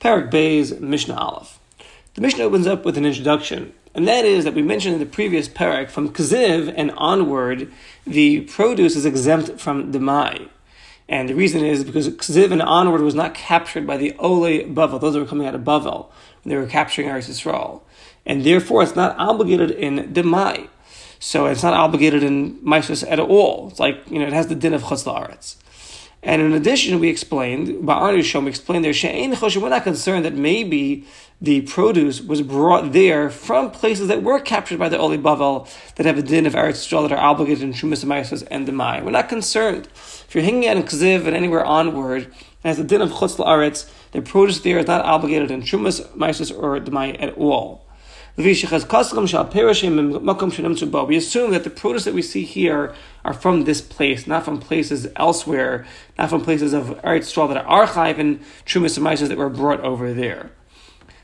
Parak Bay's Mishnah Aleph. The Mishnah opens up with an introduction, and that is that we mentioned in the previous parak from Kaziv and onward, the produce is exempt from Demai. And the reason is because Kaziv and onward was not captured by the Ole Bavel, those were coming out of Bavel, when they were capturing Eretz Yisrael. And therefore it's not obligated in Demai. So it's not obligated in Maisus at all. It's like, you know, it has the din of Chutz La'aretz. And in addition, we explained, Ba'arishom explained there, She'ein Choshen, we're not concerned that maybe the produce was brought there from places that were captured by the Oli Bavel that have a din of Eretz Yisrael that are obligated in Shumas Maisus and Demai. We're not concerned. If you're hanging out in Kziv and anywhere onward, as the din of Chutz La'aretz, the produce there is not obligated in Shumas Maisus or Demai at all. We assume that the produce that we see here are from this place, not from places elsewhere, not from places of Eretz Yisrael that are archive and Trumas and that were brought over there.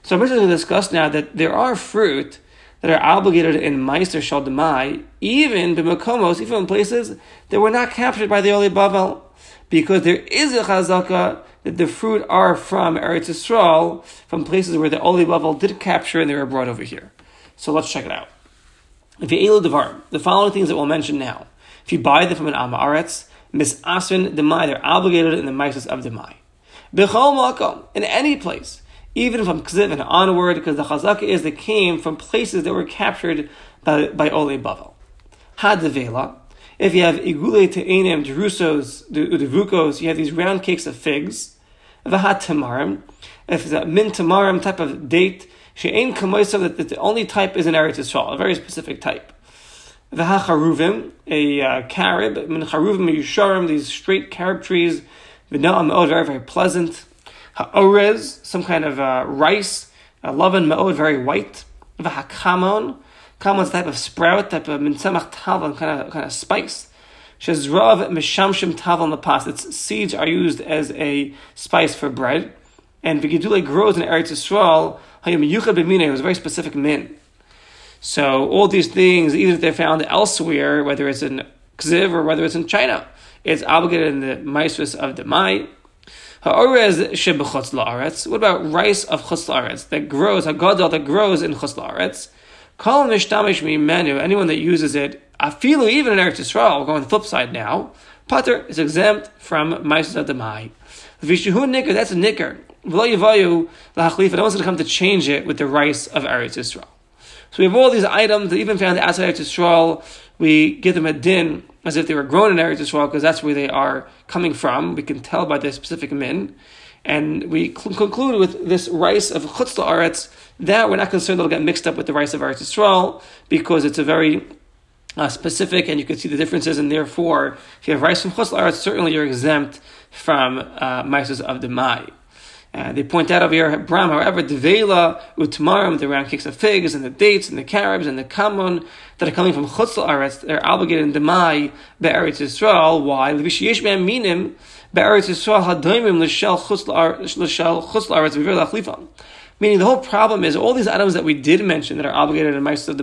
So I'm going to discuss now that there are fruit that are obligated in Meister Shal Demai, even b'makomos, even in places that were not captured by the Oli Bavel, because there is a chazaka that the fruit are from Eretz Yisrael, from places where the Oli Bavel did capture and they were brought over here. So let's check it out. If you Devar, the following things that we'll mention now. If you buy them from an Amaretz, Mis Asrin Demai, they're obligated in the Mises of Demai. Bechol Makom, in any place, even from Kziv and onward, because the Chazaka is they came from places that were captured by, by Ole Bavel. Hadavela, if you have Igule Te'enim, Jerusos, Udevukos, you have these round cakes of figs, Tamarim. If it's a min tamarim type of date, she'ain kamoisav, that the only type is an Eretz Yisrael, a very specific type. V'hacharuvim, a uh, carob, min charuvim yusharim, these straight carob trees, v'na'am me'od, very, very pleasant. Ha'orez, some kind of uh, rice, uh, lavan me'od, very white. V'hakamon, kamon's type of sprout, type of min tzemach kind of, kind of spice. Shezrav mishamshim tavel napas. Its seeds are used as a spice for bread. And Vigidule grows in Eretz Yisrael. Hayim yuchad b'mine. It was a very specific min. So all these things, either they're found elsewhere, whether it's in Kziv or whether it's in China, it's obligated in the maestros of Demai. Ha'orez shebechutz la'aretz. What about rice of chutz that grows, hagadol that grows in chutz la'aretz? Kol mishtamish mimenu. Anyone that uses it Afilu, even in Eretz Yisrael, we're going the flip side now, Pater is exempt from Maisas Adamai. Vishuhu Nicker, that's a Nicker. V'lo Yavayu L'Hachlifa, no one's going to come to change it with the rice of Eretz Yisrael. So we have all these items that even found outside Eretz Yisrael, we give them a din as if they were grown in Eretz Yisrael because that's where they are coming from. We can tell by their specific min. And we cl- conclude with this rice of Chutz Eretz that we're not concerned it'll get mixed up with the rice of Eretz Yisrael because it's a very uh, specific, and you can see the differences. And therefore, if you have rice from chutz certainly you're exempt from uh, of Demai. Uh, they point out over here, Bram, however, the vela, utmarim, the round cakes of figs, and the dates, and the carobs, and the kamon that are coming from chutz aretz, they're obligated in Demai be'eretz Yisrael. Why? Minim chutz. Meaning the whole problem is all these items that we did mention that are obligated in Maisus of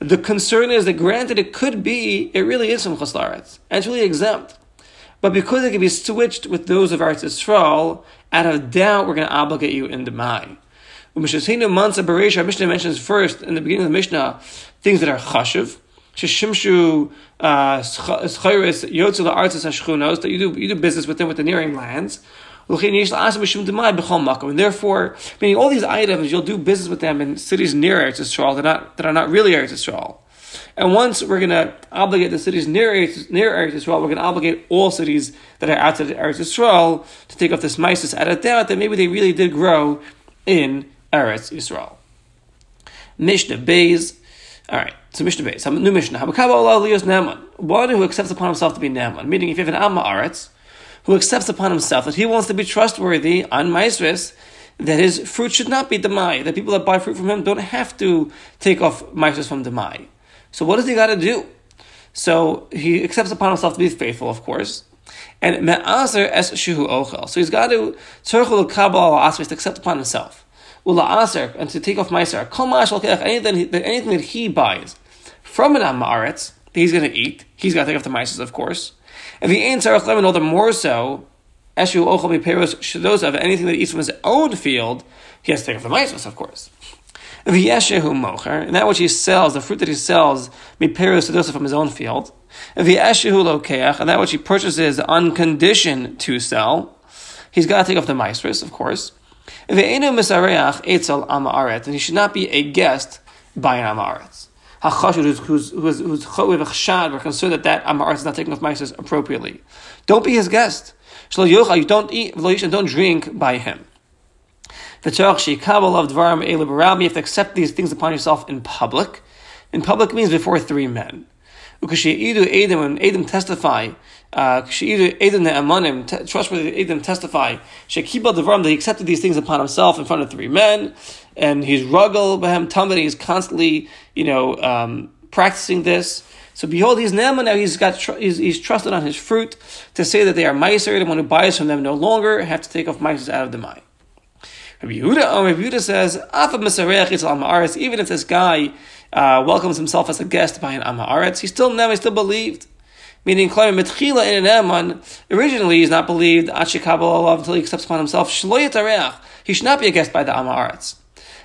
the concern is that granted it could be, it really is from Chutz La'aretz, and it's really exempt. But because it can be switched with those of Eretz Yisrael, out of doubt, we're going to obligate you in Demai. Mansa our Mishnah mentions first, in the beginning of the Mishnah, things that are chashiv. Shishimshu uh, schayris yotzel artzes hashchunos that you do you do business with them with the nearing lands. And therefore, meaning all these items, you'll do business with them in cities near Eretz Yisrael that are not, that are not really Eretz Yisrael. And once we're going to obligate the cities near Eretz, near Eretz Yisrael, we're going to obligate all cities that are outside Eretz Yisrael to take off this mysis out of doubt that maybe they really did grow in Eretz Yisrael. Mishnah Beis. All right, so Mishnah Beis. New Mishnah. One who accepts upon himself to be Ne'eman. Meaning, if you have an Amaretz, who accepts upon himself that he wants to be trustworthy on Maisris, that his fruit should not be Demai, that people that buy fruit from him don't have to take off Maisris from Demai. So what does he got to do? So he accepts upon himself to be faithful, of course. And me'aser es shuhu ochel. So he's got to tzorchul kabal asris to accept upon himself. Ula aser and to take off. Kol anything anything that he buys from an amaretz that he's going to eat, he's got to take off the meisers, of course. If he ain't tzarech lemon, all the more so Eshu ochel miperos shadosav, anything that he eats from his own field, he has to take off the mitzvahs, of course. V'yeshehu mocher, and that which he sells, the fruit that he sells, miperos shadosav from his own field. V'yeshehu lokeach, and that which he purchases on condition to sell, he's got to take off the mitzvahs, of course. And he should not be a guest by an amaretz. Hachashud, who's, who's, who's, who's chad, we're concerned that that amaretz is not taking off mitzvahs appropriately. Don't be his guest. You don't eat, and don't drink by him. You have to accept these things upon yourself in public. In public means before three men. When Adam and Adam testify, she either Adam uh, trustworthy Adam testify, that he accepted these things upon himself in front of three men, and he's ruggle behem tamid, he's constantly, you know, um, practicing this. So behold, he's Ne'eman now. He's got he's, he's, trusted on his fruit to say that they are meiser. The one who buys from them no longer have to take off meisers out of the mine. Rabbi Yehuda, oh, Rabbi Yehuda says, even if this guy uh, welcomes himself as a guest by an Amaretz, he still never, still believed. Meaning, Mitchila in an Eman, originally he's not believed, until he accepts upon himself, he should not be a guest by the Amaretz.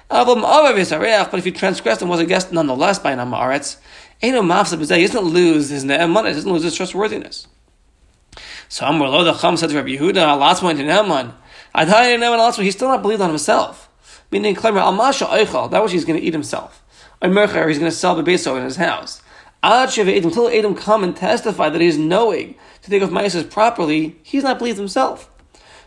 But if he transgressed and was a guest nonetheless by an Amaretz, he doesn't lose his Ne'eman, he doesn't lose his trustworthiness. So Amr Lo the Chum said to Rabbi Yehuda, Ne'eman, Adhayin Ne'eman also, he's still not believed on himself. Meaning, Almasha Eichel, that was he's going to eat himself. Or he's going to sell the beso in his house. Until Adam come and testify that he's knowing to take off Maises properly, he's not believed himself.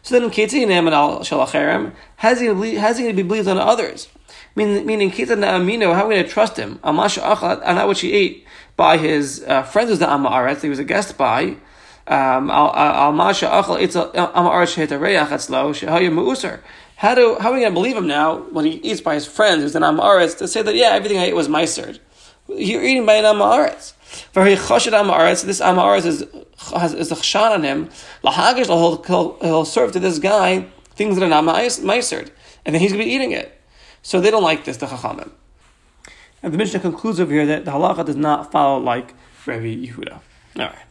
So then, Ketzi Ne'eman al Shalacherem, has he, going to be believed on others? Meaning, meaning Ketzi Ne'amino, how are we going to trust him? Almasha Achal, and that which he ate by his uh, friends was the Amaretz, he was a guest by, um. How do how are we going to believe him now when he eats by his friend who's an amaretz to say that yeah everything I ate was meisered? You're eating by an amaretz. Very chashid amaretz. This amaretz is has is a chshan on him. Lahagish he'll, he'll he'll serve to this guy things that are not meisered, and then he's going to be eating it. So they don't like this the chachamim. And the Mishnah concludes over here that the halacha does not follow like Rabbi Yehuda. All right.